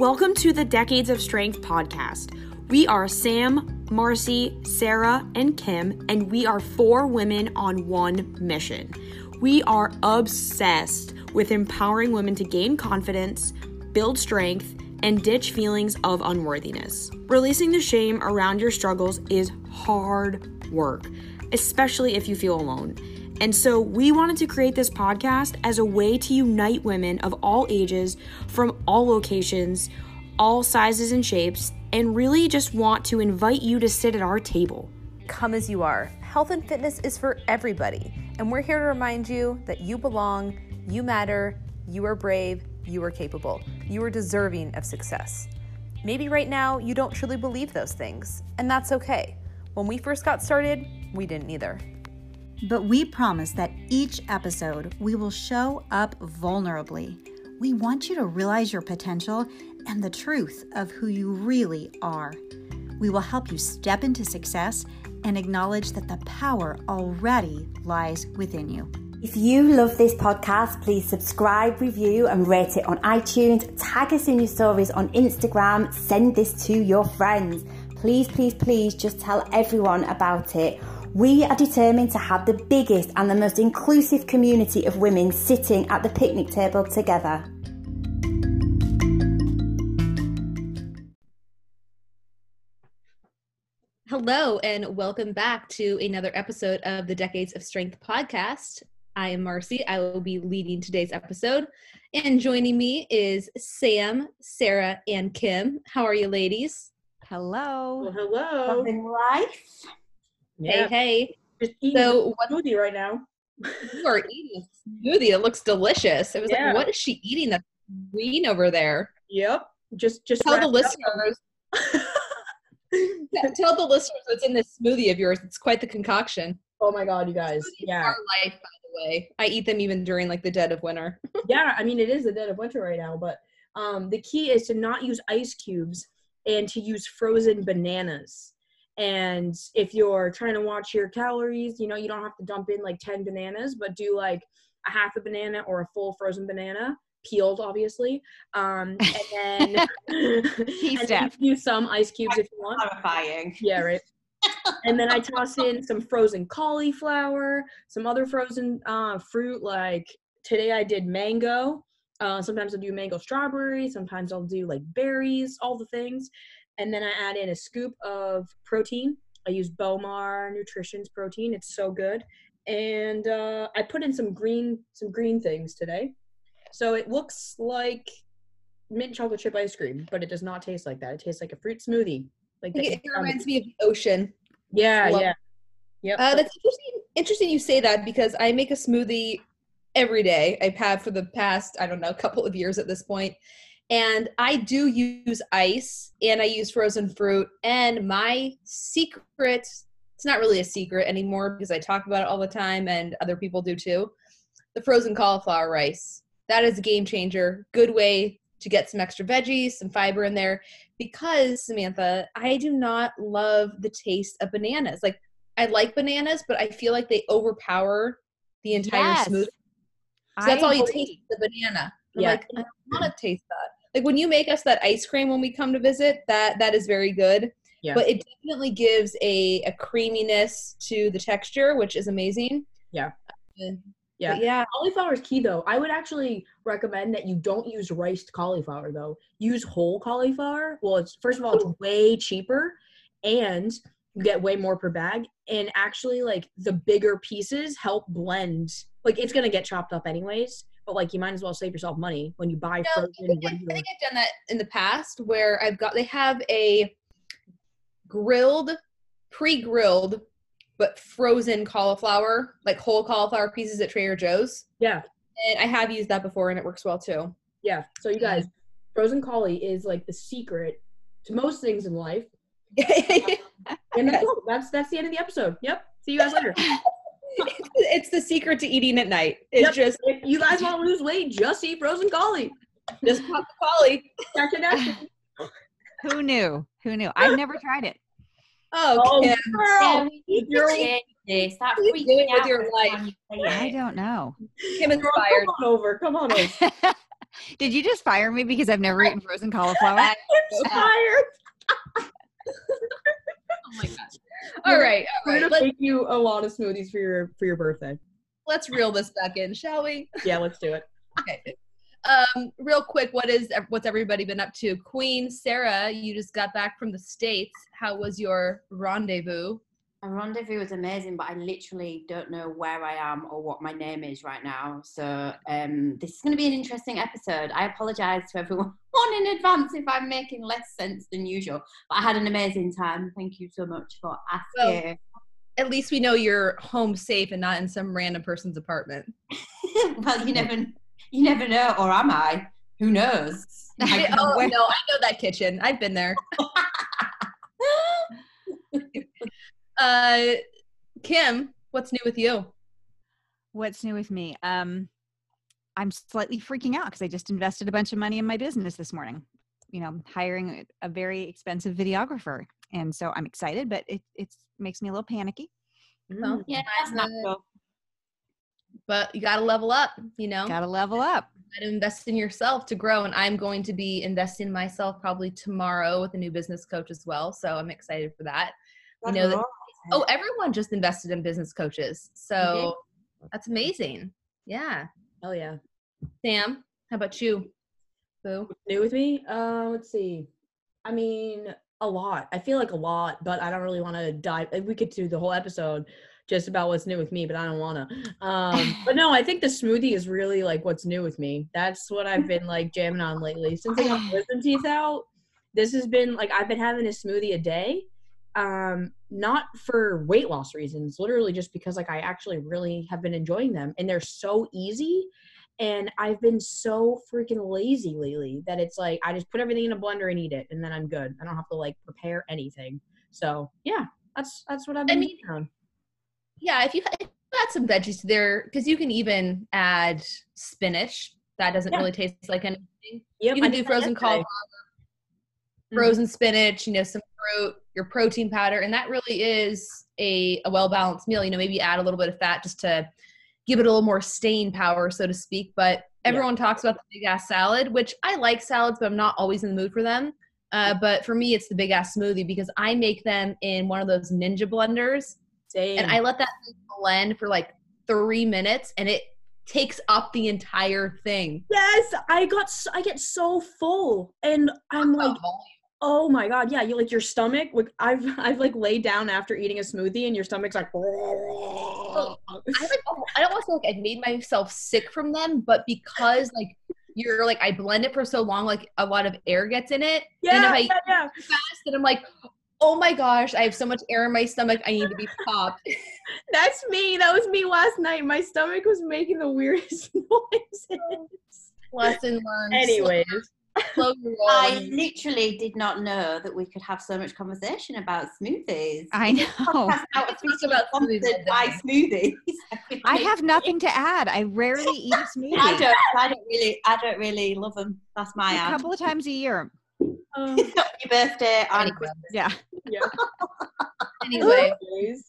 Welcome to the Decades of Strength podcast. We are Sam, Marcy, Sarah, and Kim, and we are four women on one mission. We are obsessed with empowering women to gain confidence, build strength, and ditch feelings of unworthiness. Releasing the shame around your struggles is hard work, especially if you feel alone. And so we wanted to create this podcast as a way to unite women of all ages from all locations, all sizes and shapes, and really just want to invite you to sit at our table. Come as you are. Health and fitness is for everybody. And we're here to remind you that you belong, you matter, you are brave, you are capable, you are deserving of success. Maybe right now you don't truly believe those things, and that's okay. When we first got started, we didn't either. But we promise that each episode we will show up vulnerably. We want you to realize your potential and the truth of who you really are. We will help you step into success and acknowledge that the power already lies within you. If you love this podcast, please subscribe, review, and rate it on iTunes. Tag us in your stories on Instagram. Send this to your friends. Please, please, please just tell everyone about it. We are determined to have the biggest and the most inclusive community of women sitting at the picnic table together. Hello, and welcome back to another episode of the Decades of Strength podcast. I am Marcy. I will be leading today's episode. And joining me is Sam, Sarah, and Kim. How are you, ladies? Hello. Well, hello. Loving life. Yeah. Hey, hey. Just eating So, a what smoothie right now. you are eating a smoothie? It looks delicious. It was Yeah. like, what is she eating that's green over there? Yep. Just just Tell the listeners. Tell the listeners what's in this smoothie of yours. It's quite the concoction. oh my god, you guys. Smoothies Yeah. are life, by the way. I eat them even during like the dead of winter. yeah, I mean it is the dead of winter right now, but um the key is to not use ice cubes and to use frozen bananas. And if you're trying to watch your calories, you know, you don't have to dump in like 10 bananas, but do like a half a banana or a full frozen banana, peeled obviously. Um and then, and then step. use some ice cubes if you want. Horrifying. Yeah, right. and then I toss in some frozen cauliflower, some other frozen uh, fruit. Like today, I did mango. Uh, sometimes I'll do mango strawberry. Sometimes I'll do like berries, all the things. And then I add in a scoop of protein. I use Bowmar Nutrition's protein. It's so good. And uh, I put in some green, some green things today. So it looks like mint chocolate chip ice cream, but it does not taste like that. It tastes like a fruit smoothie. Like It, the- it reminds me of the ocean. yeah, Love yeah. Yep. Uh, that's interesting. Interesting you say that because I make a smoothie every day. I have had for the past I don't know a couple of years at this point, and I do use ice and I use frozen fruit. And my secret, it's not really a secret anymore because I talk about it all the time and other people do too. The frozen cauliflower rice. That is a game changer. Good way to get some extra veggies, some fiber in there. Because Samantha, I do not love the taste of bananas. Like I like bananas, but I feel like they overpower the entire Yes. smoothie. So that's all you taste the banana. I'm Yeah. like, I don't want to taste that. Like when you make us that ice cream when we come to visit, that that is very good. Yeah. But it definitely gives a, a creaminess to the texture, which is amazing. Yeah. Uh, Yeah. but yeah. Cauliflower is key though. I would actually recommend that you don't use riced cauliflower though. Use whole cauliflower. Well, it's first of all it's way cheaper and you get way more per bag and actually like the bigger pieces help blend. Like it's going to get chopped up anyways, but like you might as well save yourself money when you buy No, I frozen think, I, I think I've done that in the past where I've got they have a grilled, pre-grilled, but frozen cauliflower, like whole cauliflower pieces at Trader Joe's. Yeah. And I have used that before and it works well too. Yeah. So you guys, frozen cauli is like the secret to most things in life. And that's, that's that's the end of the episode. Yep. See you guys later. it's the secret to eating at night. It's Yep. just if you guys want to lose weight, just eat frozen cauli. just pop the cauli. Check it. Who knew? Who knew? I've never tried it. Oh, Oh, Kim, girl. You're this. Stop You do freaking it with your life. time you say I don't know. Kim Girl, inspired. Come on over. Come on over. Did you just fire me because I've never eaten frozen cauliflower? Fired. Oh my gosh. All right, all We're gonna make you a lot of smoothies for your for your birthday. let's reel this back in, shall we? Yeah, let's do it. Okay. Um, real quick, what is what's everybody been up to? Queen Sarah, you just got back from the states. How was your rendezvous? A rendezvous was amazing, but I literally don't know where I am or what my name is right now. So um, this is going to be an interesting episode. I apologise to everyone in advance if I'm making less sense than usual. But I had an amazing time. Thank you so much for asking. At least we know you're home safe and not in some random person's apartment. well, you never, you never know, or am I? Who knows? I oh no, I know that kitchen. I've been there. Uh, Kim, what's new with you? What's new with me? Um, I'm slightly freaking out because I just invested a bunch of money in my business this morning. You know, hiring a very expensive videographer, and so I'm excited, but it it makes me a little panicky. Well, yeah, that's natural. But you got to level up. You know, Got to level up. got to invest in yourself to grow. And I'm going to be investing in myself probably tomorrow with a new business coach as well. So I'm excited for that. You know that- Oh, everyone just invested in business coaches. So that's amazing. Yeah. Oh yeah. Sam, how about you? Boo. New with me? Uh, let's see. I mean, a lot. I feel like a lot, but I don't really want to dive. like, We could do the whole episode just about what's new with me, but I don't want to. Um, but no, I think the smoothie is really like what's new with me. That's what I've been like jamming on lately since I got wisdom teeth out. This has been like I've been having a smoothie a day, um, not for weight loss reasons. Literally just because like I actually really have been enjoying them, and they're so easy and I've been so freaking lazy lately that it's like I just put everything in a blender and eat it, and then I'm good. I don't have to like prepare anything. So yeah, that's that's what I've been mean- doing on. Yeah, if you, if you add some veggies there, because you can even add spinach. That doesn't Yeah. really taste like anything. Yep, You I can do did that frozen cauliflower, Mhm. frozen spinach, you know, some fruit, your protein powder, and that really is a, a well balanced meal. You know, maybe add a little bit of fat just to give it a little more staying power, so to speak. But everyone talks about the big ass salad, which I like salads, but I'm not always in the mood for them. Uh, but for me, it's the big ass smoothie because I make them in one of those ninja blenders, Same. and I let that blend for like three minutes, and it takes up the entire thing. yes, I got I get so full, and I'm like, oh my god, yeah, you like your stomach. Like I've I've like laid down after eating a smoothie, and your stomach's like. I like I don't want to say like I made myself sick from them, but because like you're like I blend it for so long, like a lot of air gets in it. yeah, and if I yeah, yeah. fast, and I'm like, oh my gosh, I have so much air in my stomach, I need to be popped. That's me. That was me last night. My stomach was making the weirdest noises. Lesson learned. Anyways, slow your roll. I literally did not know that we could have so much conversation about smoothies. I know. Podcast now We talk officially about smoothies by smoothies. I have nothing to add. I rarely eat smoothies. smoothie. don't. I don't really. I don't really love them. That's my A ad. couple of times a year. um, Your birthday and Anyway. Yeah. yeah. Anyway, Anyways.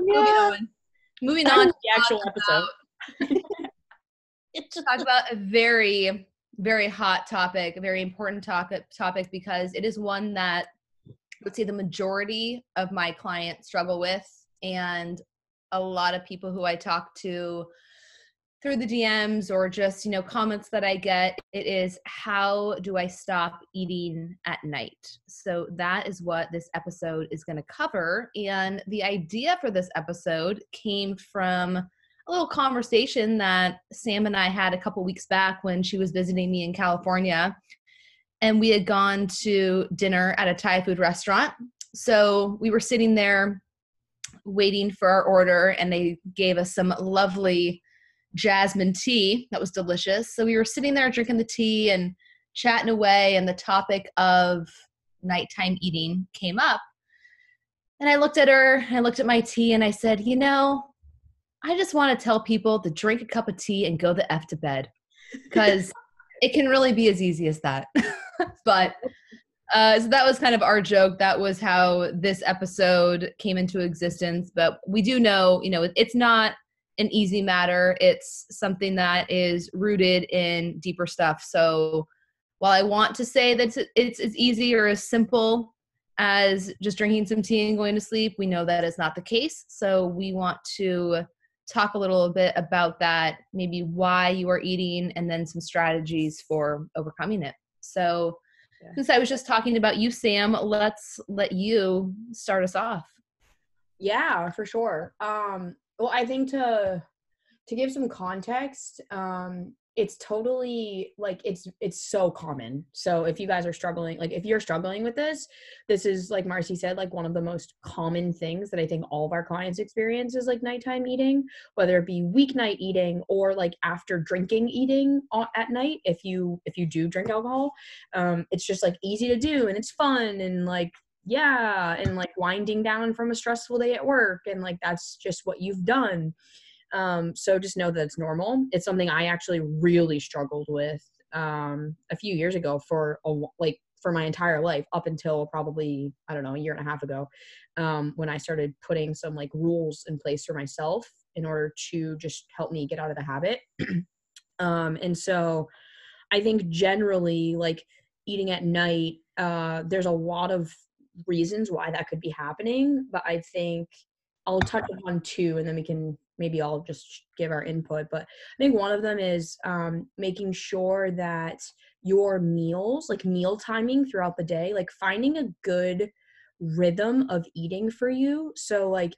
moving on. Moving On on. to the actual talk episode. talk about a very very hot topic very important topic topic because it is one that I would say the majority of my clients struggle with and a lot of people who i talk to through the dms or just you know comments that i get it is how do i stop eating at night? So that is what this episode is going to cover and the idea for this episode came from a little conversation that Sam and I had a couple weeks back when she was visiting me in California. And we had gone to dinner at a Thai food restaurant. So we were sitting there waiting for our order, and they gave us some lovely jasmine tea that was delicious. So we were sitting there drinking the tea and chatting away, and the topic of nighttime eating came up. And I looked at her, I looked at my tea, and I said, You know, I just want to tell people to drink a cup of tea and go the F to bed because it can really be as easy as that. but uh, so that was kind of our joke. That was how this episode came into existence. But we do know, you know, it's not an easy matter. It's something that is rooted in deeper stuff. So while I want to say that it's, as easy or as simple as just drinking some tea and going to sleep, we know that is not the case. So we want to talk a little bit about that, maybe why you are eating, and then some strategies for overcoming it. So yeah. since I was just talking about you, Sam, let's let you start us off. Yeah, for sure. Um, well, I think to to give some context, um, it's totally like it's it's so common. So if you guys are struggling like if you're struggling with this this is like marcy said like one of the most common things that i think all of our clients experience is like nighttime eating whether it be weeknight eating or like after drinking eating at night if you if you do drink alcohol um it's just like easy to do and it's fun and like yeah and like winding down from a stressful day at work and like that's just what you've done um, so just know that it's normal. It's something I actually really struggled with um, a few years ago for a, like for my entire life up until probably I don't know a year and a half ago um, when I started putting some like rules in place for myself in order to just help me get out of the habit. um, and so I think generally like eating at night, uh, there's a lot of reasons why that could be happening, but I think I'll touch upon two and then we can maybe I'll just give our input. But I think one of them is um, making sure that your meals, like meal timing throughout the day, like finding a good rhythm of eating for you. So, like,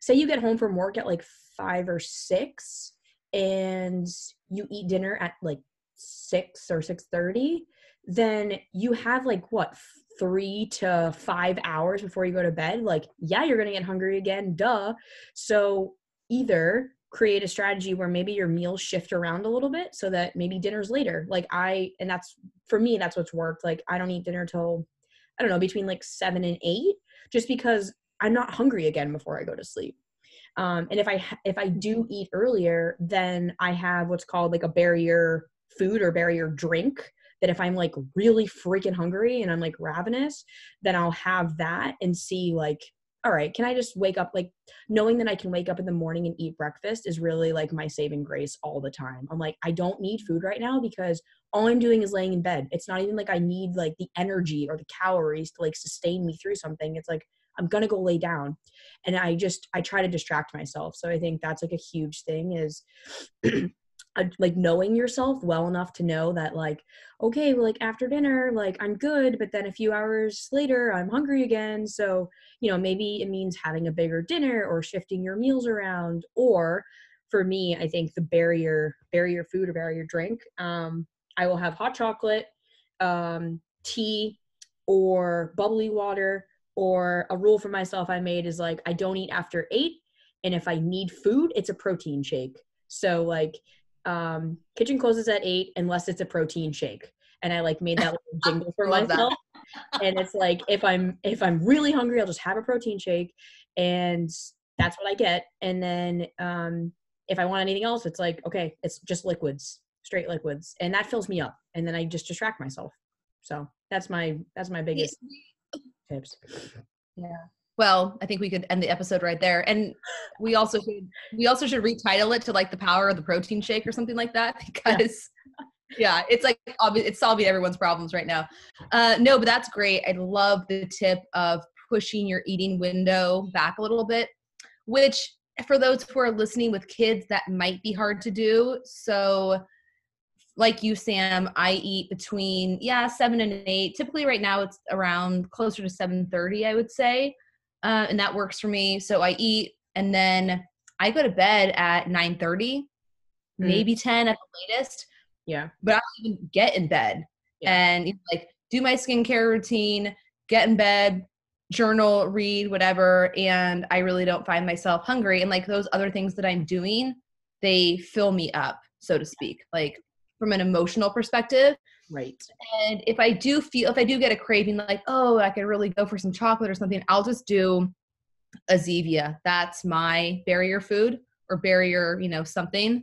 say you get home from work at like five or six and you eat dinner at like six or six thirty then you have like what three to five hours before you go to bed like yeah you're gonna get hungry again duh so either create a strategy where maybe your meals shift around a little bit so that maybe dinner's later. Like I, and that's for me, that's what's worked. Like I don't eat dinner till, I don't know, between like seven and eight, just because I'm not hungry again before I go to sleep. Um, and if I if I do eat earlier, then I have what's called like a barrier food or barrier drink. That if I'm like really freaking hungry and I'm like ravenous, then I'll have that and see like all right, can I just wake up like knowing that I can wake up in the morning and eat breakfast is really like my saving grace all the time. I'm like, I don't need food right now because all I'm doing is laying in bed. It's not even like I need like the energy or the calories to like sustain me through something. It's like I'm gonna go lay down. And I just I try to distract myself. So I think that's like a huge thing is like knowing yourself well enough to know that like okay well, like after dinner like i'm good but then a few hours later i'm hungry again. So you know maybe it means having a bigger dinner or shifting your meals around or for me i think the barrier barrier food or barrier drink um i will have hot chocolate um tea or bubbly water or a rule for myself i made is like i don't eat after eight and if i need food it's a protein shake. So like um, kitchen closes at eight unless it's a protein shake. And I like made that little jingle for myself. and it's like if I'm if I'm really hungry, I'll just have a protein shake, and that's what I get. And then um, if I want anything else, it's like okay, it's just liquids, straight liquids, and that fills me up. And then I just distract myself. So that's my that's my biggest tips. Yeah well i think we could end the episode right there. And we also should we also should retitle it to like the power of the protein shake or something like that because yeah, yeah it's like it's solving everyone's problems right now. Uh no but that's great. I love the tip of pushing your eating window back a little bit which for those who are listening with kids that might be hard to do. So like you sam i eat between yeah seven and eight. Typically right now it's around closer to 7.30 i would say uh, and that works for me. So I eat, and then I go to bed at nine thirty, mm. maybe ten at the latest. Yeah, but I don't even get in bed yeah. and like do my skincare routine, get in bed, journal, read, whatever, and I really don't find myself hungry. And like those other things that I'm doing, they fill me up, so to speak. Like from an emotional perspective, Right. And if I do feel, if I do get a craving, like, oh, I could really go for some chocolate or something, I'll just do a Zevia. That's my barrier food or barrier, you know, something.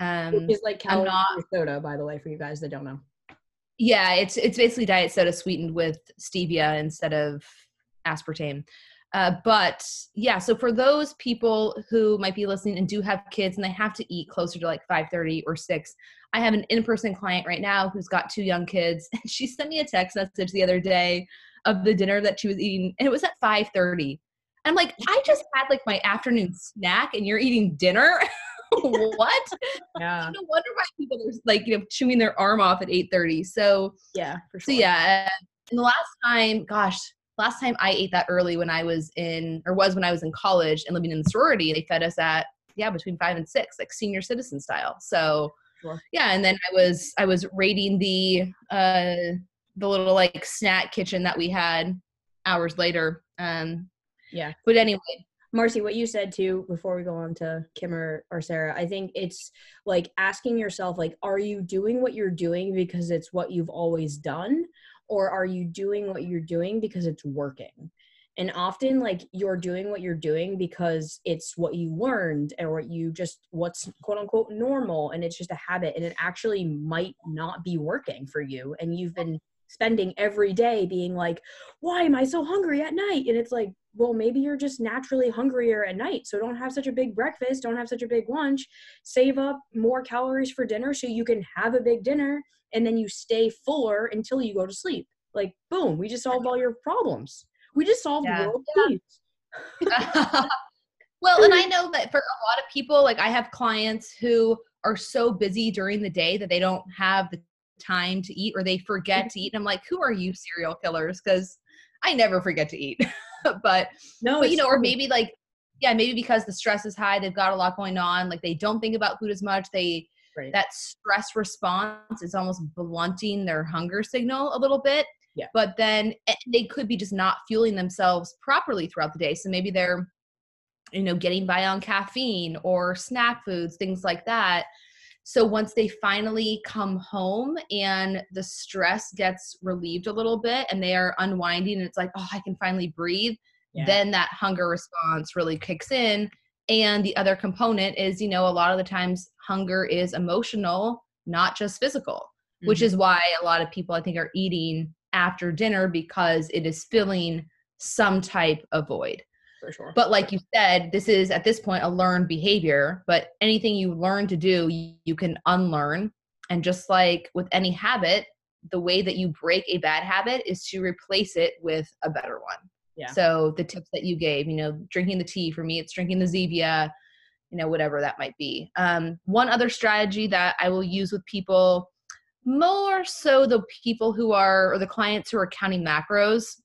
Um, Which is like calorie not, soda, by the way, for you guys that don't know. Yeah, it's it's basically diet soda sweetened with stevia instead of aspartame. Uh, but yeah, so for those people who might be listening and do have kids and they have to eat closer to like 5:30 or 6, I have an in-person client right now who's got two young kids and she sent me a text message the other day of the dinner that she was eating and it was at 5:30. I'm like, I just had like my afternoon snack and you're eating dinner? what? Yeah. No wonder why people are like, you know, chewing their arm off at 8:30. So Yeah, for so yeah, and the last time, gosh, last time I ate that early when I was in or was when I was in college and living in the sorority, they fed us at yeah, between five and six, like senior citizen style. So Sure. yeah, and then I was I was raiding the uh the little like snack kitchen that we had hours later. Um Yeah. but anyway, Marcy, what you said too before we go on to Kim or, or Sarah, I think it's like asking yourself, like, are you doing what you're doing because it's what you've always done, or are you doing what you're doing because it's working? And often, like, you're doing what you're doing because it's what you learned or what you just what's quote unquote normal, and it's just a habit, and it actually might not be working for you, and you've been spending every day being like, why am I so hungry at night? And it's like, well, maybe you're just naturally hungrier at night. So don't have such a big breakfast, don't have such a big lunch. Save up more calories for dinner so you can have a big dinner and then you stay fuller until you go to sleep. Like, boom, we just solved all your problems. We just solved Yeah. world peace. well, and I know that for a lot of people, like I have clients who are so busy during the day that they don't have the time to eat or they forget to eat. And I'm like, who are you serial killers? Because I never forget to eat. but No, but you know, or maybe like, yeah, maybe because the stress is high, they've got a lot going on. Like they don't think about food as much. They Right. that stress response is almost blunting their hunger signal a little bit. Yeah. But then eh, they could be just not fueling themselves properly throughout the day. So maybe they're, you know, getting by on caffeine or snack foods, things like that. So once they finally come home and the stress gets relieved a little bit and they are unwinding and it's like, oh, I can finally breathe, Yeah. then that hunger response really kicks in. And the other component is, you know, a lot of the times hunger is emotional, not just physical, which Mhm. is why a lot of people I think are eating after dinner because it is filling some type of void. for sure. But like you said, this is at this point a learned behavior, but anything you learn to do, you, can unlearn. And just like with any habit, the way that you break a bad habit is to replace it with a better one. Yeah. So the tips that you gave, you know, drinking the tea for me, it's drinking the Zevia, you know, whatever that might be. Um, one other strategy that I will use with people, more so the people who are or the clients who are counting macros,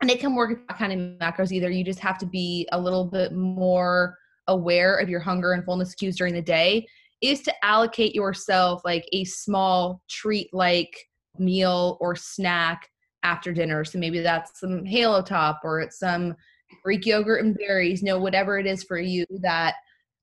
and it can work counting macros either. You just have to be a little bit more aware of your hunger and fullness cues during the day. Is to allocate yourself like a small treat like meal or snack after dinner. So maybe that's some Halo Top or it's some Greek yogurt and berries, you know, whatever it is for you that,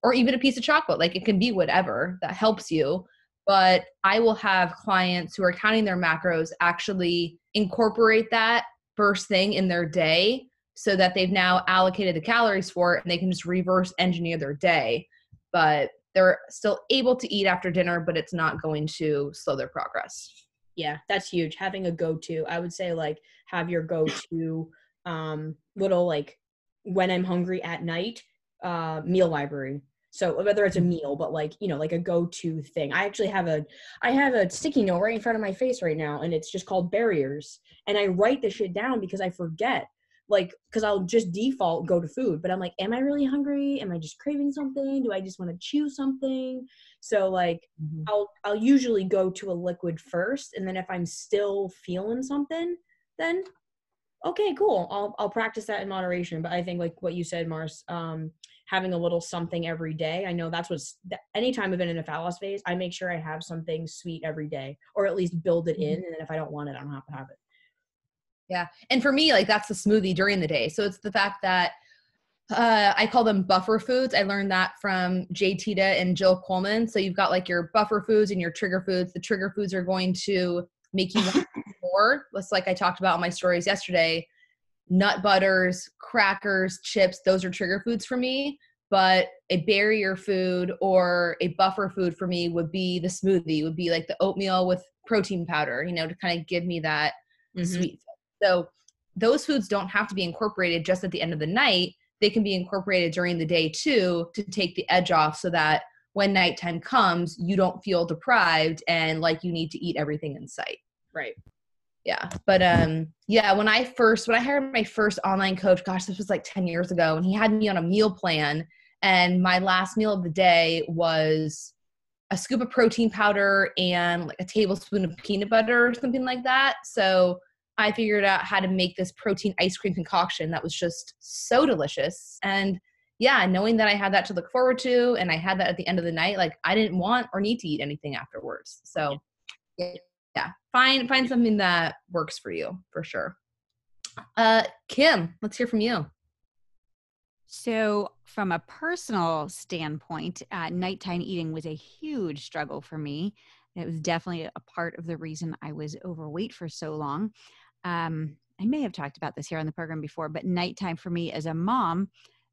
or even a piece of chocolate. Like it can be whatever that helps you. But I will have clients who are counting their macros actually incorporate that first thing in their day so that they've now allocated the calories for it and they can just reverse engineer their day. But they're still able to eat after dinner, but it's not going to slow their progress. yeah that's huge having a go-to i would say like have your go-to um little like when i'm hungry at night uh meal library so whether it's a meal but like you know like a go-to thing. I actually have a i have a sticky note right in front of my face right now and it's just called barriers. And i write the shit down because i forget like because i'll just default go to food. But i'm like am i really hungry? Am i just craving something? Do i just want to chew something? So like mm-hmm. I'll I'll usually go to a liquid first, and then if I'm still feeling something, then okay, cool. I'll I'll practice that in moderation. But I think like what you said, Mars, um, having a little something every day. I know that's what's that, anytime I've been in a loss phase, I make sure I have something sweet every day, or at least build it in. And if I don't want it, I don't have to have it. Yeah. And for me, like that's the smoothie during the day. So it's the fact that uh, I call them buffer foods. I learned that from Jade Teta and Jill Coleman. So you've got like your buffer foods and your trigger foods. The trigger foods are going to make you more. Just like I talked about in my stories yesterday, nut butters, crackers, chips, those are trigger foods for me. But a barrier food or a buffer food for me would be the smoothie, would be like the oatmeal with protein powder, you know, to kind of give me that Mhm. sweet. So those foods don't have to be incorporated just at the end of the night. They can be incorporated during the day too to take the edge off so that when nighttime comes, you don't feel deprived and like you need to eat everything in sight. Right. Yeah. But um yeah, when I first when I hired my first online coach, gosh, this was like 10 years ago, and he had me on a meal plan. And my last meal of the day was a scoop of protein powder and like a tablespoon of peanut butter or something like that. So I figured out how to make this protein ice cream concoction that was just so delicious. And yeah, knowing that I had that to look forward to and I had that at the end of the night, like I didn't want or need to eat anything afterwards. So yeah, yeah. find find something that works for you for sure. Uh Kim, let's hear from you. So, from a personal standpoint, uh, nighttime eating was a huge struggle for me. It was definitely a part of the reason I was overweight for so long. Um, I may have talked about this here on the program before, but nighttime for me as a mom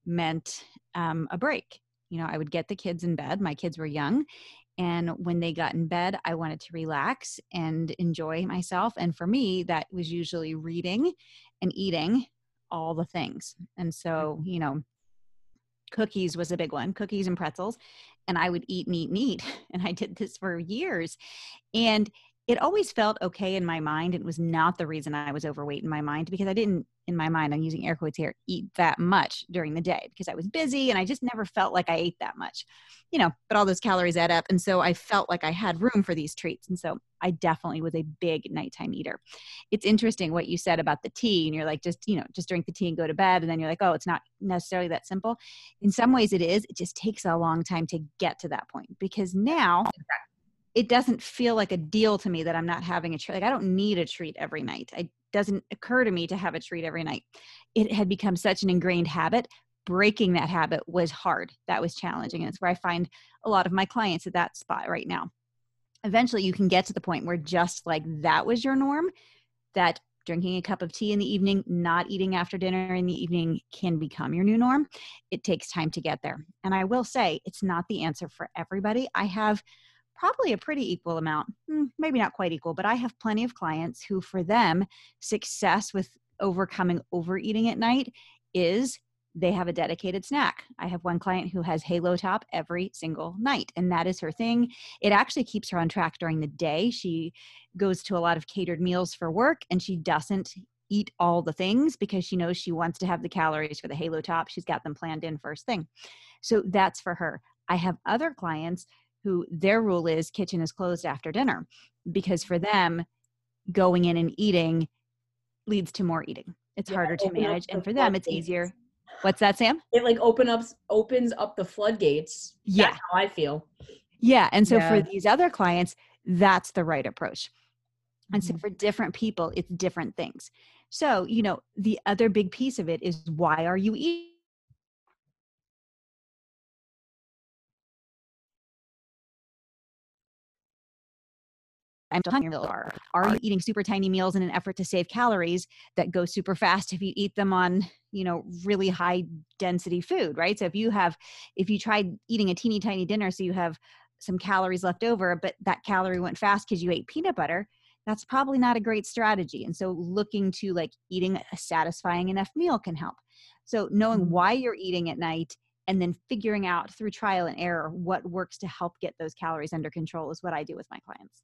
meant um, a break. You know, I would get the kids in bed. My kids were young. And when they got in bed, I wanted to relax and enjoy myself. And for me, that was usually reading and eating all the things. And mm. so, you know, cookies was a big one, cookies and pretzels. And I would eat and eat and eat. And I did this for years. And it always felt okay in my mind. It was not the reason I was overweight in my mind because I didn't, in my mind, I'm using air quotes here, eat that much during the day because I was busy and I just never felt like I ate that much, you know, but all those calories add up. And so I felt like I had room for these treats. And so I definitely was a big nighttime eater. It's interesting what you said about the tea and you're like, just, you know, just drink the tea and go to bed. And then you're like, oh, it's not necessarily that simple. In some ways it is. It just takes a long time to get to that point because now it doesn't feel like a deal to me that I'm not having a treat. Like I don't need a treat every night. It doesn't occur to me to have a treat every night. It had become such an ingrained habit. Breaking that habit was hard. That was challenging. And it's where I find a lot of my clients at that spot right now. Eventually, you can get to the point where just like that was your norm, that drinking a cup of tea in the evening, not eating after dinner in the evening can become your new norm. It takes time to get there. And I will say, it's not the answer for everybody. I have probably a pretty equal amount, hmm, maybe not quite equal, but I have plenty of clients who, for them, success with overcoming overeating at night is they have a dedicated snack. I have one client who has Halo Top every single night, and that is her thing. It actually keeps her on track during the day. She goes to a lot of catered meals for work, and she doesn't eat all the things because she knows she wants to have the calories for the Halo Top. She's got them planned in first thing. So that's for her. I have other clients who their rule is kitchen is closed after dinner because for them going in and eating leads to more eating. It's yeah, harder to manage and for them it's easier. what's that sam? It like open up opens up the floodgates. Yeah. that's how i feel. Yeah and so yeah. for these other clients that's the right approach. And so mm-hmm. for different people it's different things. So you know the other big piece of it is why are you I'm still hungry. Are, are you eating super tiny meals in an effort to save calories that go super fast if you eat them on, you know, really high density food, right? So if you have, if you tried eating a teeny tiny dinner, so you have some calories left over, but that calorie went fast because you ate peanut butter, that's probably not a great strategy. And so looking to like eating a satisfying enough meal can help. So knowing mm-hmm. why you're eating at night and then figuring out through trial and error what works to help get those calories under control is what I do with my clients.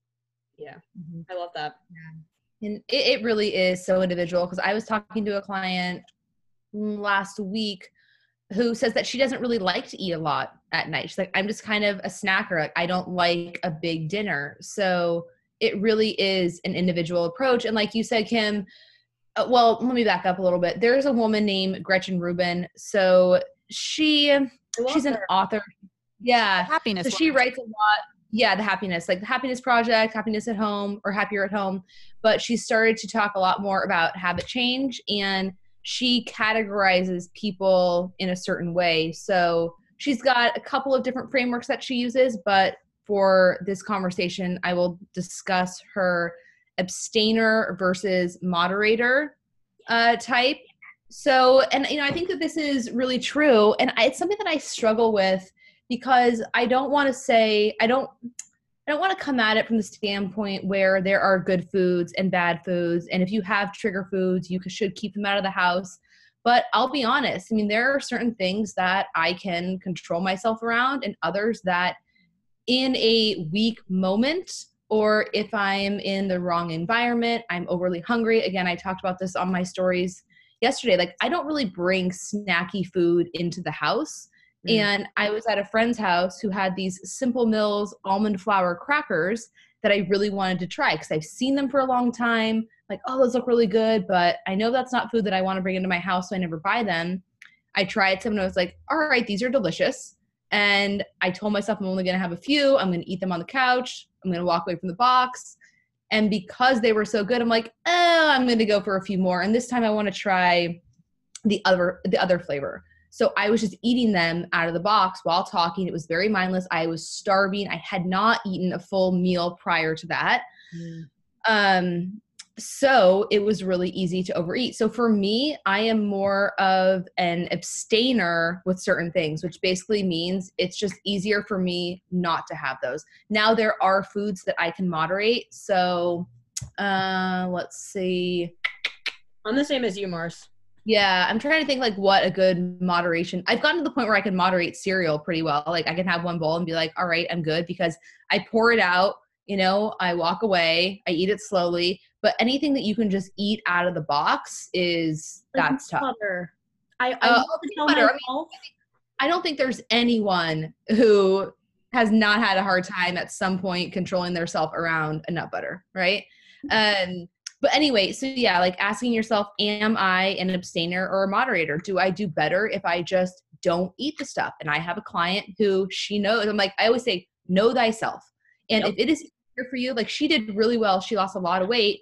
Yeah, mm-hmm. I love that. Yeah. And it, it really is so individual because I was talking to a client last week who says that she doesn't really like to eat a lot at night. She's like, I'm just kind of a snacker. Like, I don't like a big dinner. So it really is an individual approach. And like you said, Kim, uh, well, let me back up a little bit. There's a woman named Gretchen Rubin. So she, she's an author. Yeah. Happiness. So she writes a lot yeah the happiness like the happiness project happiness at home or happier at home. But she started to talk a lot more about habit change and she categorizes people in a certain way. So she's got a couple of different frameworks that she uses but for this conversation i will discuss her abstainer versus moderator uh, type. So and you know i think that this is really true. And it's something that i struggle with because I don't want to say I don't I don't want to come at it from the standpoint where there are good foods and bad foods. And if you have trigger foods, you should keep them out of the house. But I'll be honest, I mean, there are certain things that I can control myself around, and others that in a weak moment, or if I'm in the wrong environment, I'm overly hungry. Again, I talked about this on my stories yesterday. Like, I don't really bring snacky food into the house Mm. And I was at a friend's house who had these Simple Mills almond flour crackers that I really wanted to try because I've seen them for a long time. Like, oh, those look really good, but I know that's not food that I want to bring into my house, so I never buy them. I tried some and I was like, all right, these are delicious. And I told myself I'm only going to have a few. I'm going to eat them on the couch. I'm going to walk away from the box. And because they were so good, I'm like, oh, I'm going to go for a few more. And this time I want to try the other the other flavor. So I was just eating them out of the box while talking. It was very mindless. I was starving. I had not eaten a full meal prior to that. Mm. Um, so it was really easy to overeat. So for me, I am more of an abstainer with certain things, which basically means it's just easier for me not to have those. Now there are foods that I can moderate. So uh, let's see. I'm the same as you, Mars. Yeah, I'm trying to think like what a good moderation. I've gotten to the point where I can moderate cereal pretty well. Like I can have one bowl and be like, "All right, I'm good" because I pour it out, you know, I walk away, I eat it slowly, but anything that you can just eat out of the box is that's tough. Butter. I I, uh, butter. I, mean, I don't think there's anyone who has not had a hard time at some point controlling their self around a nut butter, right? Um but anyway, so yeah, like asking yourself, am I an abstainer or a moderator? Do I do better if I just don't eat the stuff? And I have a client who she knows, I'm like, I always say, know thyself. And yep. if it is easier for you, like she did really well, she lost a lot of weight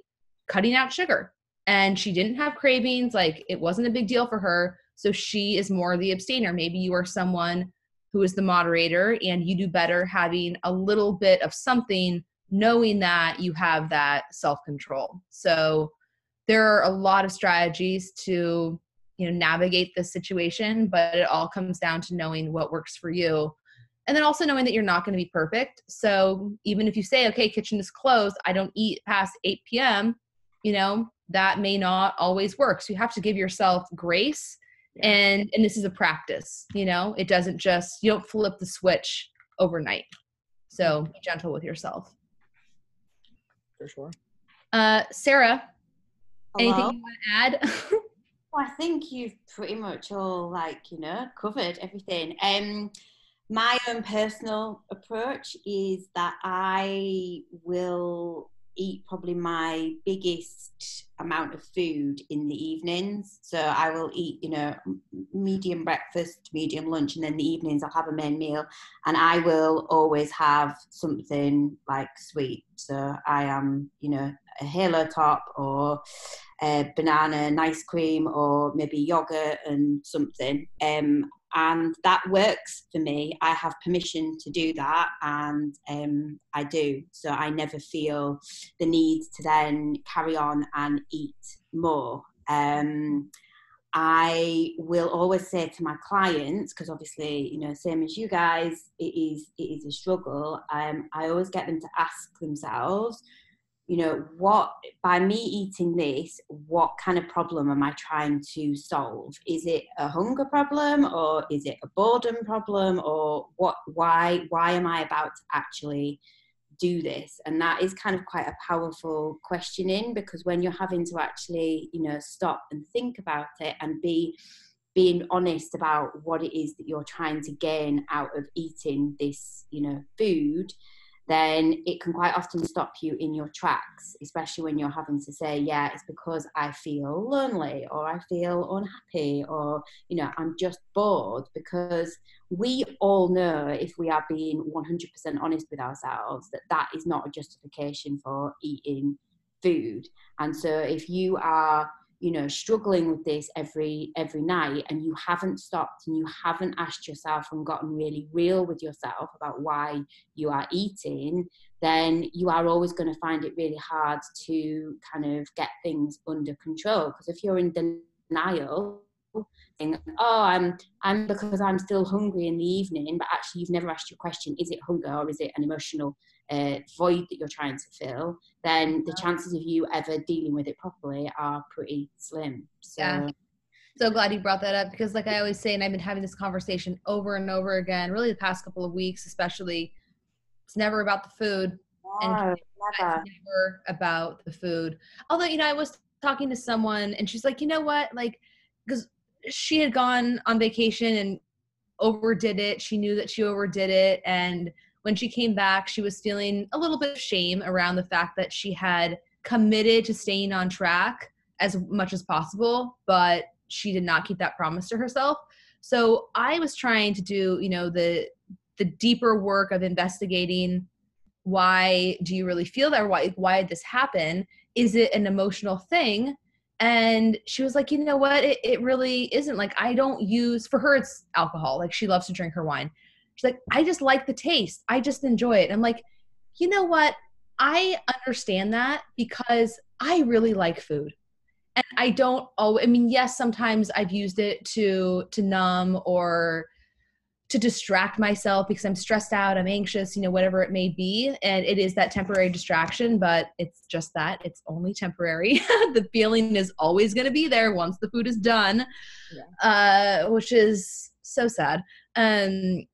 cutting out sugar and she didn't have cravings. Like it wasn't a big deal for her. So she is more the abstainer. Maybe you are someone who is the moderator and you do better having a little bit of something knowing that you have that self control. So there are a lot of strategies to you know navigate this situation, but it all comes down to knowing what works for you. And then also knowing that you're not going to be perfect. So even if you say, okay, kitchen is closed, I don't eat past 8 p.m., you know, that may not always work. So you have to give yourself grace. And and this is a practice, you know, it doesn't just you don't flip the switch overnight. So be gentle with yourself for sure. Uh, Sarah, Hello? anything you want to add? well, I think you've pretty much all like you know covered everything. Um, my own personal approach is that I will eat probably my biggest amount of food in the evenings. So I will eat, you know, medium breakfast, medium lunch, and then the evenings I'll have a main meal. And I will always have something like sweet. So I am, you know, a halo top or a banana and ice cream or maybe yogurt and something. Um, and that works for me. I have permission to do that, and um, I do. So I never feel the need to then carry on and eat more. Um, I will always say to my clients, because obviously, you know, same as you guys, it is it is a struggle. Um, I always get them to ask themselves, you know what by me eating this what kind of problem am i trying to solve? Is it a hunger problem or is it a boredom problem or what why why am i about to actually do this? And that is kind of quite a powerful questioning because when you're having to actually you know stop and think about it and be being honest about what it is that you're trying to gain out of eating this you know food then it can quite often stop you in your tracks, especially when you're having to say, yeah, it's because I feel lonely or I feel unhappy or, you know, I'm just bored. Because we all know, if we are being 100% honest with ourselves, that that is not a justification for eating food. And so if you are you know struggling with this every every night and you haven't stopped and you haven't asked yourself and gotten really real with yourself about why you are eating then you are always going to find it really hard to kind of get things under control because if you're in denial saying, oh i'm i'm because i'm still hungry in the evening but actually you've never asked your question is it hunger or is it an emotional uh, void that you're trying to fill, then the chances of you ever dealing with it properly are pretty slim. So, Yeah. So glad you brought that up because, like I always say, and I've been having this conversation over and over again, really the past couple of weeks, especially. It's never about the food. And no, It's never. never about the food. Although, you know, I was talking to someone and she's like, you know what? Like, because she had gone on vacation and overdid it. She knew that she overdid it. And when she came back, she was feeling a little bit of shame around the fact that she had committed to staying on track as much as possible, but she did not keep that promise to herself. So I was trying to do, you know, the the deeper work of investigating why do you really feel that why why did this happen is it an emotional thing and she was like you know what? It, it really isn't. Like i don't use for her it's alcohol. Like she loves to drink her wine. She's like i just like the taste. I just enjoy it. I'm like you know what? I understand that because i really like food. And i don't oh i mean yes sometimes i've used it to to numb or to distract myself because I'm stressed out, I'm anxious, you know, whatever it may be. And it is that temporary distraction, but it's just that it's only temporary. the feeling is always going to be there once the food is done, uh, which is so sad. Um,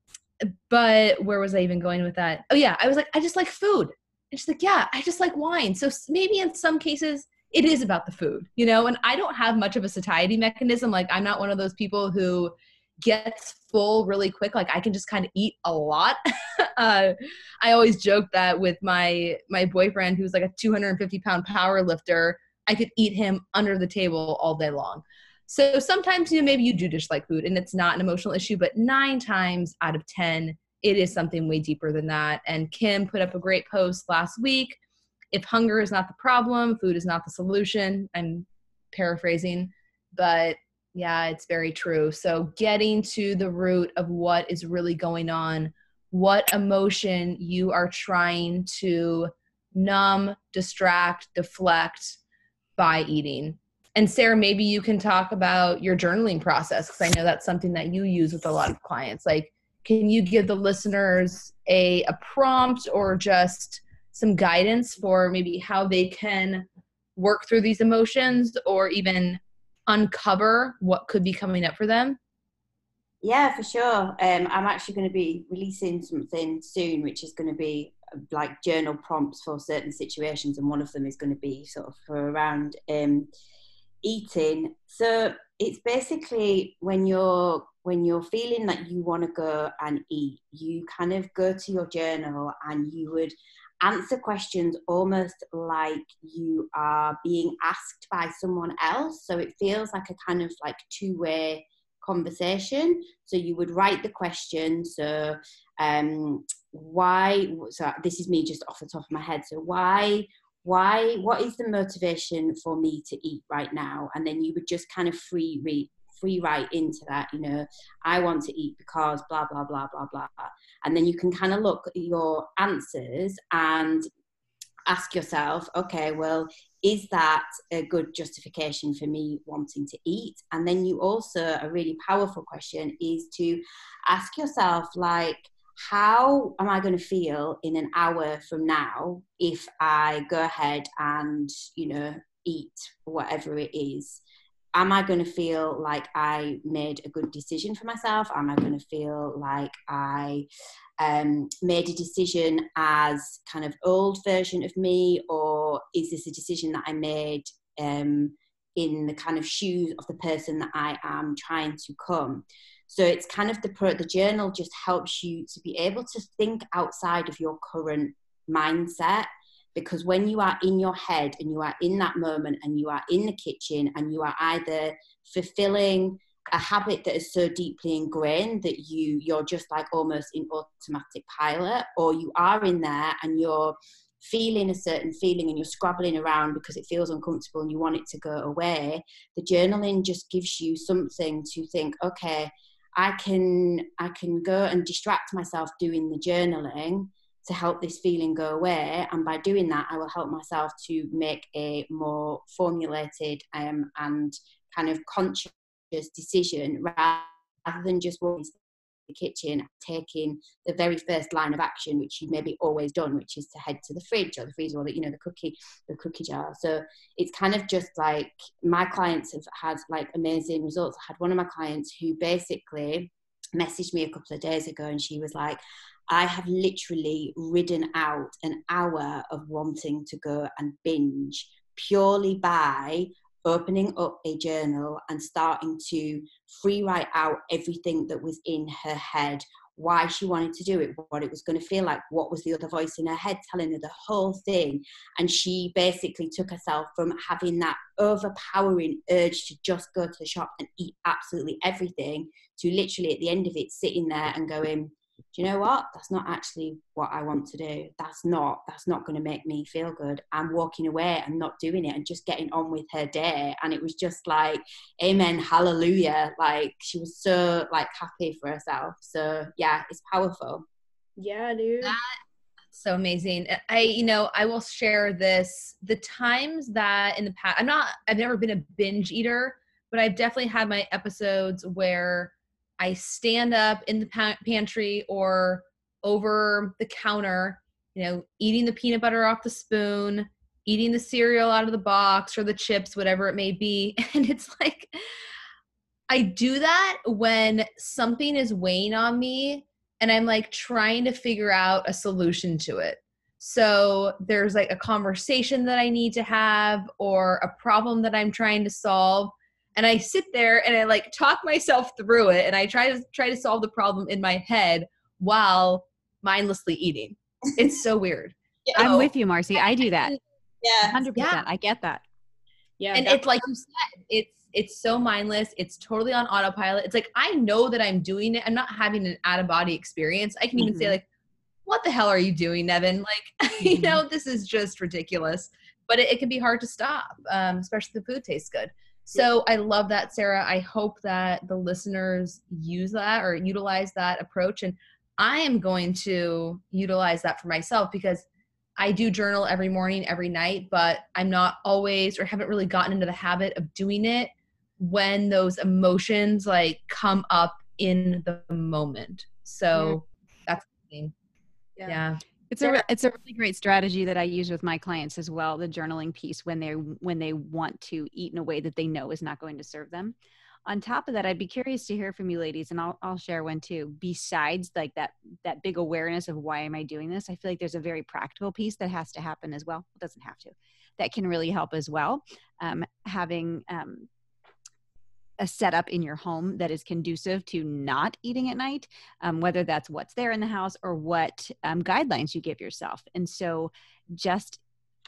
but where was I even going with that? Oh, yeah, I was like, I just like food. And she's like, Yeah, I just like wine. So maybe in some cases, it is about the food, you know, and I don't have much of a satiety mechanism. Like, I'm not one of those people who gets full really quick like i can just kind of eat a lot. Uh, i always joke that with my my boyfriend who's like a 250 pound power lifter i could eat him under the table all day long. So sometimes you know maybe you do just like food and it's not an emotional issue but nine times out of ten it is something way deeper than that. And kim put up a great post last week. If hunger is not the problem food is not the solution i'm paraphrasing but yeah, it's very true. So getting to the root of what is really going on, what emotion you are trying to numb, distract, deflect by eating. And Sarah, maybe you can talk about your journaling process because I know that's something that you use with a lot of clients. Like, can you give the listeners a, a prompt or just some guidance for maybe how they can work through these emotions or even uncover what could be coming up for them? Yeah, for sure. Um, I'm actually going to be releasing something soon, which is going to be like journal prompts for certain situations, and one of them is going to be sort of for around um, eating. So it's basically when you're when you're feeling that you want to go and eat, you kind of go to your journal and you would answer questions almost like you are being asked by someone else. So it feels like a kind of like two way conversation. So you would write the question. So, um, why? So this is me just off the top of my head. So why? Why? What is the motivation for me to eat right now? And then you would just kind of free read free write into that you know i want to eat because blah blah blah blah blah and then you can kind of look at your answers and ask yourself okay well is that a good justification for me wanting to eat? And then you also a really powerful question is to ask yourself like how am i going to feel in an hour from now if i go ahead and you know eat whatever it is am I going to feel like I made a good decision for myself? Am I going to feel like I um, made a decision as kind of old version of me, or is this a decision that I made um, in the kind of shoes of the person that I am trying to come? So it's kind of the the journal just helps you to be able to think outside of your current mindset because when you are in your head and you are in that moment and you are in the kitchen and you are either fulfilling a habit that is so deeply ingrained that you you're just like almost in automatic pilot or you are in there and you're feeling a certain feeling and you're scrabbling around because it feels uncomfortable and you want it to go away the journaling just gives you something to think okay i can i can go and distract myself doing the journaling to help this feeling go away. And by doing that, I will help myself to make a more formulated um, and kind of conscious decision rather than just what the kitchen, taking the very first line of action, which you've maybe always done, which is to head to the fridge or the freezer or the, you know, the cookie, the cookie jar. So it's kind of just like my clients have had like amazing results. I had one of my clients who basically messaged me a couple of days ago and she was like, I have literally ridden out an hour of wanting to go and binge purely by opening up a journal and starting to free write out everything that was in her head why she wanted to do it, what it was going to feel like, what was the other voice in her head telling her the whole thing. And she basically took herself from having that overpowering urge to just go to the shop and eat absolutely everything to literally at the end of it sitting there and going, you know what? That's not actually what i want to do. That's not that's not going to make me feel good. I'm walking away and not doing it and just getting on with her day. And it was just like amen hallelujah. Like she was so like happy for herself. So yeah it's powerful. Yeah dude. That, so amazing. I you know i will share this. The times that in the past i'm not i've never been a binge eater but i've definitely had my episodes where I stand up in the pa- pantry or over the counter, you know, eating the peanut butter off the spoon, eating the cereal out of the box or the chips, whatever it may be. And it's like, I do that when something is weighing on me and I'm like trying to figure out a solution to it. So there's like a conversation that I need to have or a problem that I'm trying to solve and I sit there and I like talk myself through it and I try to try to solve the problem in my head while mindlessly eating. It's so weird. You know? I'm with you, Marcy. I do that. Yeah. 100%. Yeah. I get that. Yeah. And it's like you said, it's it's so mindless. It's totally on autopilot. It's like I know that I'm doing it. I'm not having an out of body experience. I can even mm-hmm. say like, "What the hell are you doing, Nevin?" Like, mm-hmm. you know, this is just ridiculous. But it, it, can be hard to stop, um, especially if the food tastes good. So I love that, Sarah. I hope that the listeners use that or utilize that approach. And I am going to utilize that for myself because I do journal every morning, every night, but I'm not always or haven't really gotten into the habit of doing it when those emotions like come up in the moment. So that's the thing. yeah. yeah it's a it's a really great strategy that I use with my clients as well. The journaling piece when they when they want to eat in a way that they know is not going to serve them. On top of that, I'd be curious to hear from you, ladies, and I'll I'll share one too. Besides like that that big awareness of why am I doing this, I feel like there's a very practical piece that has to happen as well. It doesn't have to. That can really help as well. Um, having um, a setup in your home that is conducive to not eating at night, um, whether that's what's there in the house or what um, guidelines you give yourself. And so, just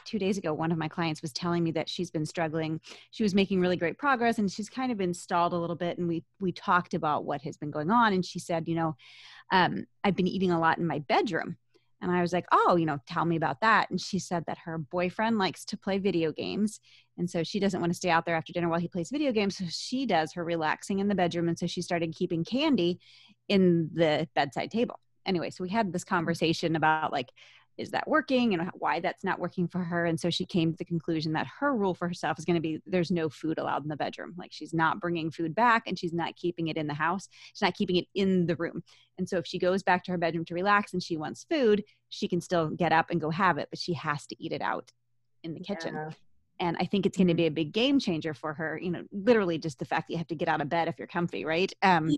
two days ago, one of my clients was telling me that she's been struggling. She was making really great progress, and she's kind of been stalled a little bit. And we we talked about what has been going on, and she said, you know, um, I've been eating a lot in my bedroom. And I was like, oh, you know, tell me about that. And she said that her boyfriend likes to play video games. And so she doesn't want to stay out there after dinner while he plays video games. So she does her relaxing in the bedroom. And so she started keeping candy in the bedside table. Anyway, so we had this mm. conversation about like, is that working and why that's not working for her and so she came to the conclusion that her rule for herself is going to be there's no food allowed in the bedroom. Like she's not bringing food back and she's not keeping it in the house. She's not keeping it in the room. And so if she goes back to her bedroom to relax and she wants food she can still get up and go have it but she has to eat it out in the kitchen. Yeah. and i think it's going to be a big game changer for her you know literally just the fact that you have to get out of bed if you're comfy right? Um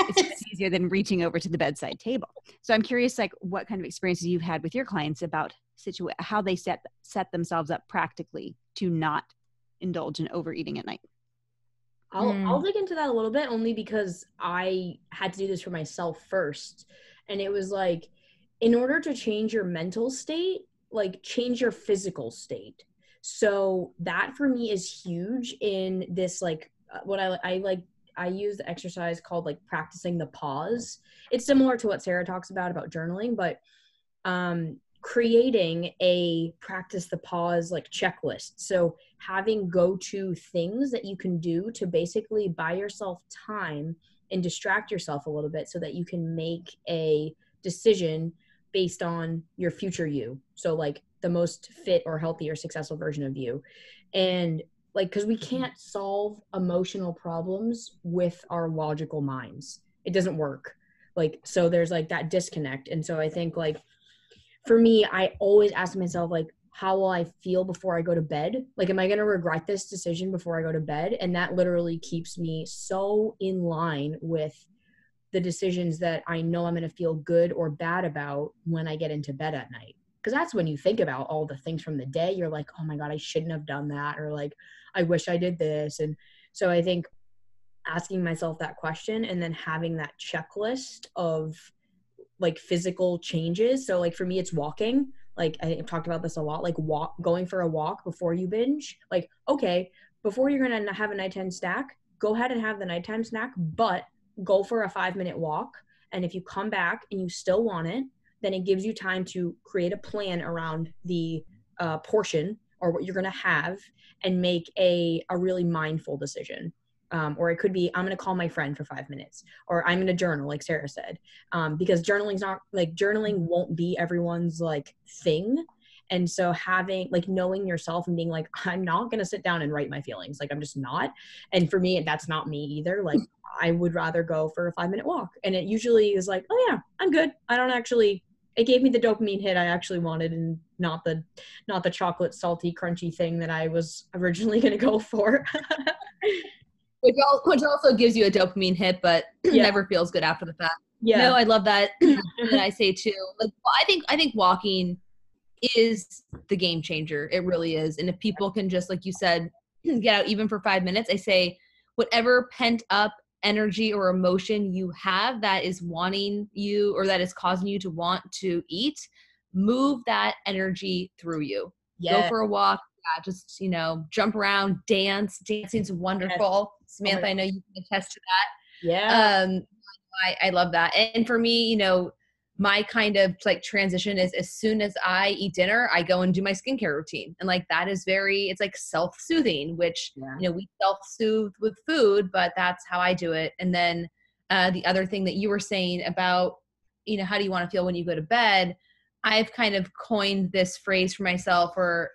it's easier than reaching over to the bedside table. So I'm curious, like, what kind of experiences you've had with your clients about situa- how they set set themselves up practically to not indulge in overeating at night. I'll mm. I'll dig into that a little bit only because I had to do this for myself first, and it was like, in order to change your mental state, like change your physical state. So that for me is huge in this like uh, what I I like I use the exercise called like practicing the pause. It's similar to what Sarah talks about about journaling, but um, creating a practice the pause like checklist. So having go to things that you can do to basically buy yourself time and distract yourself a little bit so that you can make a decision based on your future you. So like the most fit or healthy or successful version of you. And like because we can't solve emotional problems with our logical minds. It doesn't work. Like so there's like that disconnect. And so i think like for me i always ask myself like how will i feel before i go to bed? Like am i going to regret this decision before i go to bed? And that literally keeps me so in line with the decisions that i know i'm going to feel good or bad about when i get into bed at night because that's when you think about all the things from the day you're like oh my god i shouldn't have done that or like i wish i did this and so i think asking myself that question and then having that checklist of like physical changes so like for me it's walking like i've talked about this a lot like walk going for a walk before you binge like okay before you're gonna have a nighttime snack go ahead and have the nighttime snack but go for a five minute walk and if you come back and you still want it then it gives you time to create a plan around the uh, portion or what you're going to have and make a, a really mindful decision. Um, or it could be i'm going to call my friend for five minutes or i'm going to journal like sarah said. Um, because journaling's not like journaling won't be everyone's like thing. And so having like knowing yourself and being like i'm not going to sit down and write my feelings like i'm just not. And for me that's not me either. Like i would rather go for a five minute walk. And it usually is like oh yeah i'm good. I don't actually it gave me the dopamine hit I actually wanted and not the not the chocolate salty crunchy thing that I was originally going to go for. which, which also gives you a dopamine hit but yeah. never feels good after the fact. Yeah. No, I love that that I say too. Like I think I think walking is the game changer. It really is. And if people can just like you said get out even for 5 minutes, I say whatever pent up energy or emotion you have that is wanting you or that is causing you to want to eat, move that energy through you. Yeah. Go for a walk. Yeah, just you know, jump around, dance. Dancing's wonderful. Yes. Samantha, oh I know you can attest to that. Yeah. Um, I, I love that. And for me, you know, my kind of like transition is as soon as I eat dinner, I go and do my skincare routine. And like that is very, it's like self soothing, which, yeah. you know, we self soothe with food, but that's how I do it. And then uh, the other thing that you were saying about, you know, how do you want to feel when you go to bed? I've kind of coined this phrase for myself or,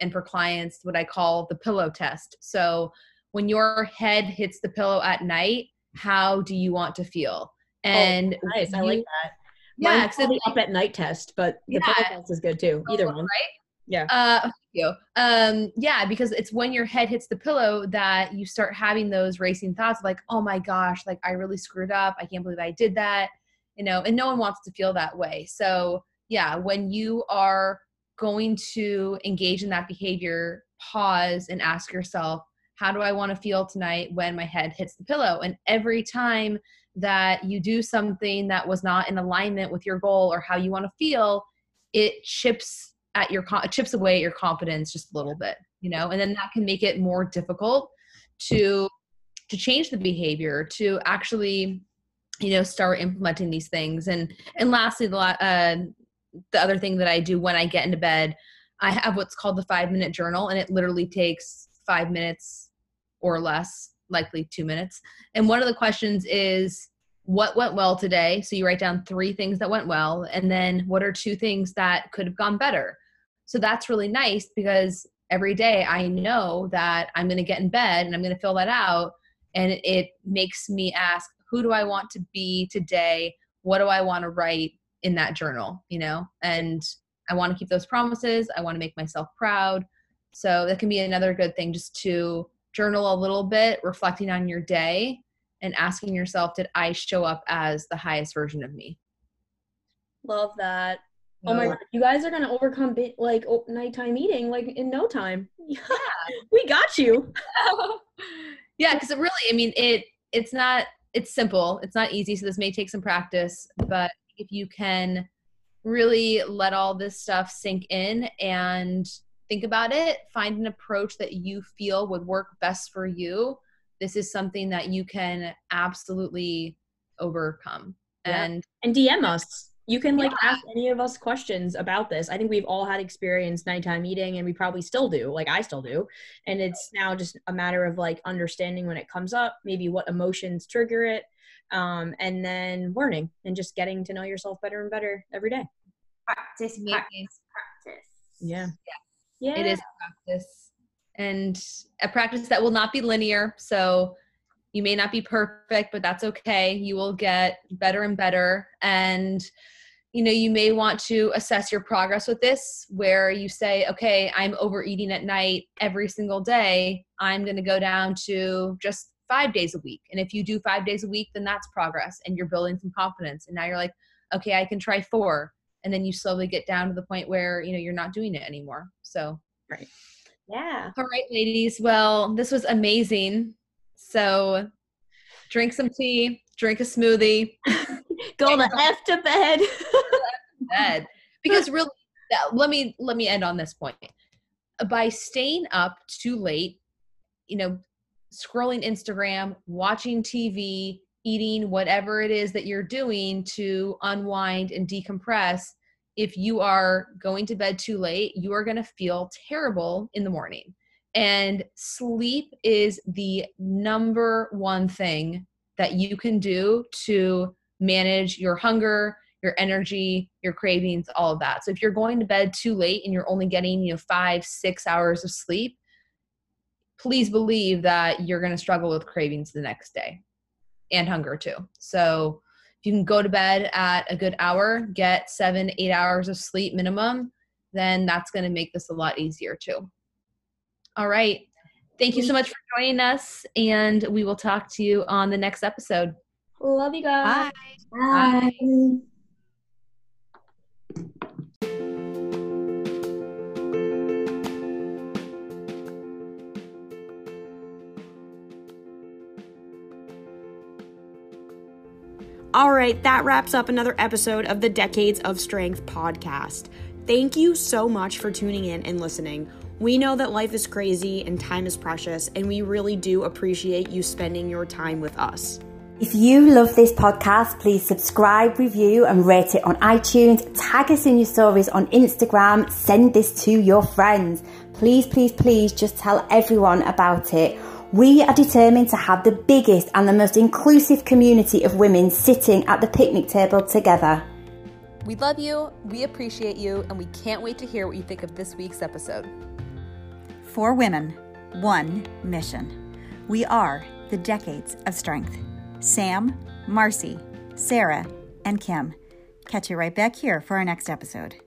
and for clients, what I call the pillow test. So when your head hits the pillow at night, how do you want to feel? Oh, and oh, nice. I like that yeah, the up at night test, but the yeah. test is good too. Either one, right? Yeah. Uh, thank you. Um, yeah, because it's when your head hits the pillow that you start having those racing thoughts like, oh my gosh, like I really screwed up. I can't believe I did that. You know, and no one wants to feel that way. So yeah, when you are going to engage in that behavior, pause and ask yourself, how do I want to feel tonight when my head hits the pillow? And every time that you do something that was not in alignment with your goal or how you want to feel, it chips at your chips away at your confidence just a little bit, you know, and then that can make it more difficult to to change the behavior, to actually, you know, start implementing these things. And and lastly, the uh, the other thing that I do when I get into bed, I have what's called the five minute journal, and it literally takes five minutes or less likely two minutes. And one of the questions is, what went well today? So you write down three things that went well, and then what are two things that could have gone better? So that's really nice because every day I know that I'm going to get in bed and I'm going to fill that out. And it makes me ask, who do I want to be today? What do I want to write in that journal? You know, and I want to keep those promises. I want to make myself proud. So that can be another good thing just to journal a little bit, reflecting on your day and asking yourself, did I show up as the highest version of me? Love that. Oh my god, you guys are gonna overcome bit like nighttime eating like in no time. Yeah, we got you. yeah, because it really, I mean, it it's not it's simple. It's not easy, so this may take some practice. But if you can really let all this stuff sink in and think about it, find an approach that you feel would work best for you. This is something that you can absolutely overcome. Yeah. And and DM us. You can like yeah. ask any of us questions about this. I think we've all had experience nighttime eating and we probably still do. Like I still do. And it's now just a matter of like understanding when it comes up, maybe what emotions trigger it, um, and then learning and just getting to know yourself better and better every day. Practice, practice, practice. Yeah. Yeah yeah. it is a practice and a practice that will not be linear so You may not be perfect, but that's okay. You will get better and better. And you know, you may want to assess your progress with this where you say, okay, I'm overeating at night every single day. I'm going to go down to just five days a week. And if you do five days a week, then that's progress and you're building some confidence. And now you're like, okay, I can try four. And then you slowly get down to the point where, you know, you're not doing it anymore. So, right. Yeah. All right, ladies. Well, this was amazing. So, drink some tea, drink a smoothie, go the f to bed. bed. Because really, let me let me end on this point. By staying up too late, you know, scrolling Instagram, watching TV, eating whatever it is that you're doing to unwind and decompress, if you are going to bed too late, you are going to feel terrible in the morning. And sleep is the number one thing that you can do to manage your hunger, your energy, your cravings, all of that. So if you're going to bed too late and you're only getting, you know, 5, 6 hours of sleep, please believe that you're going to struggle with cravings the next day and hunger too. So if you can go to bed at a good hour, get 7, 8 hours of sleep minimum, then that's going to make this a lot easier too. All right. Thank you so much for joining us, and we will talk to you on the next episode. Love you guys. Bye. Bye. All right, that wraps up another episode of the Decades of Strength podcast. Thank you so much for tuning in and listening. We know that life is crazy and time is precious, and we really do appreciate you spending your time with us. If you love this podcast, please subscribe, review, and rate it on iTunes. Tag us in your stories on Instagram. Send this to your friends. Please, please, please just tell everyone about it. We are determined to have the biggest and the most inclusive community of women sitting at the picnic table together. We love you, we appreciate you, and we can't wait to hear what you think of this week's episode. Four women, one mission. We are the Decades of Strength. Sam, Marcy, Sarah, and Kim. Catch you right back here for our next episode.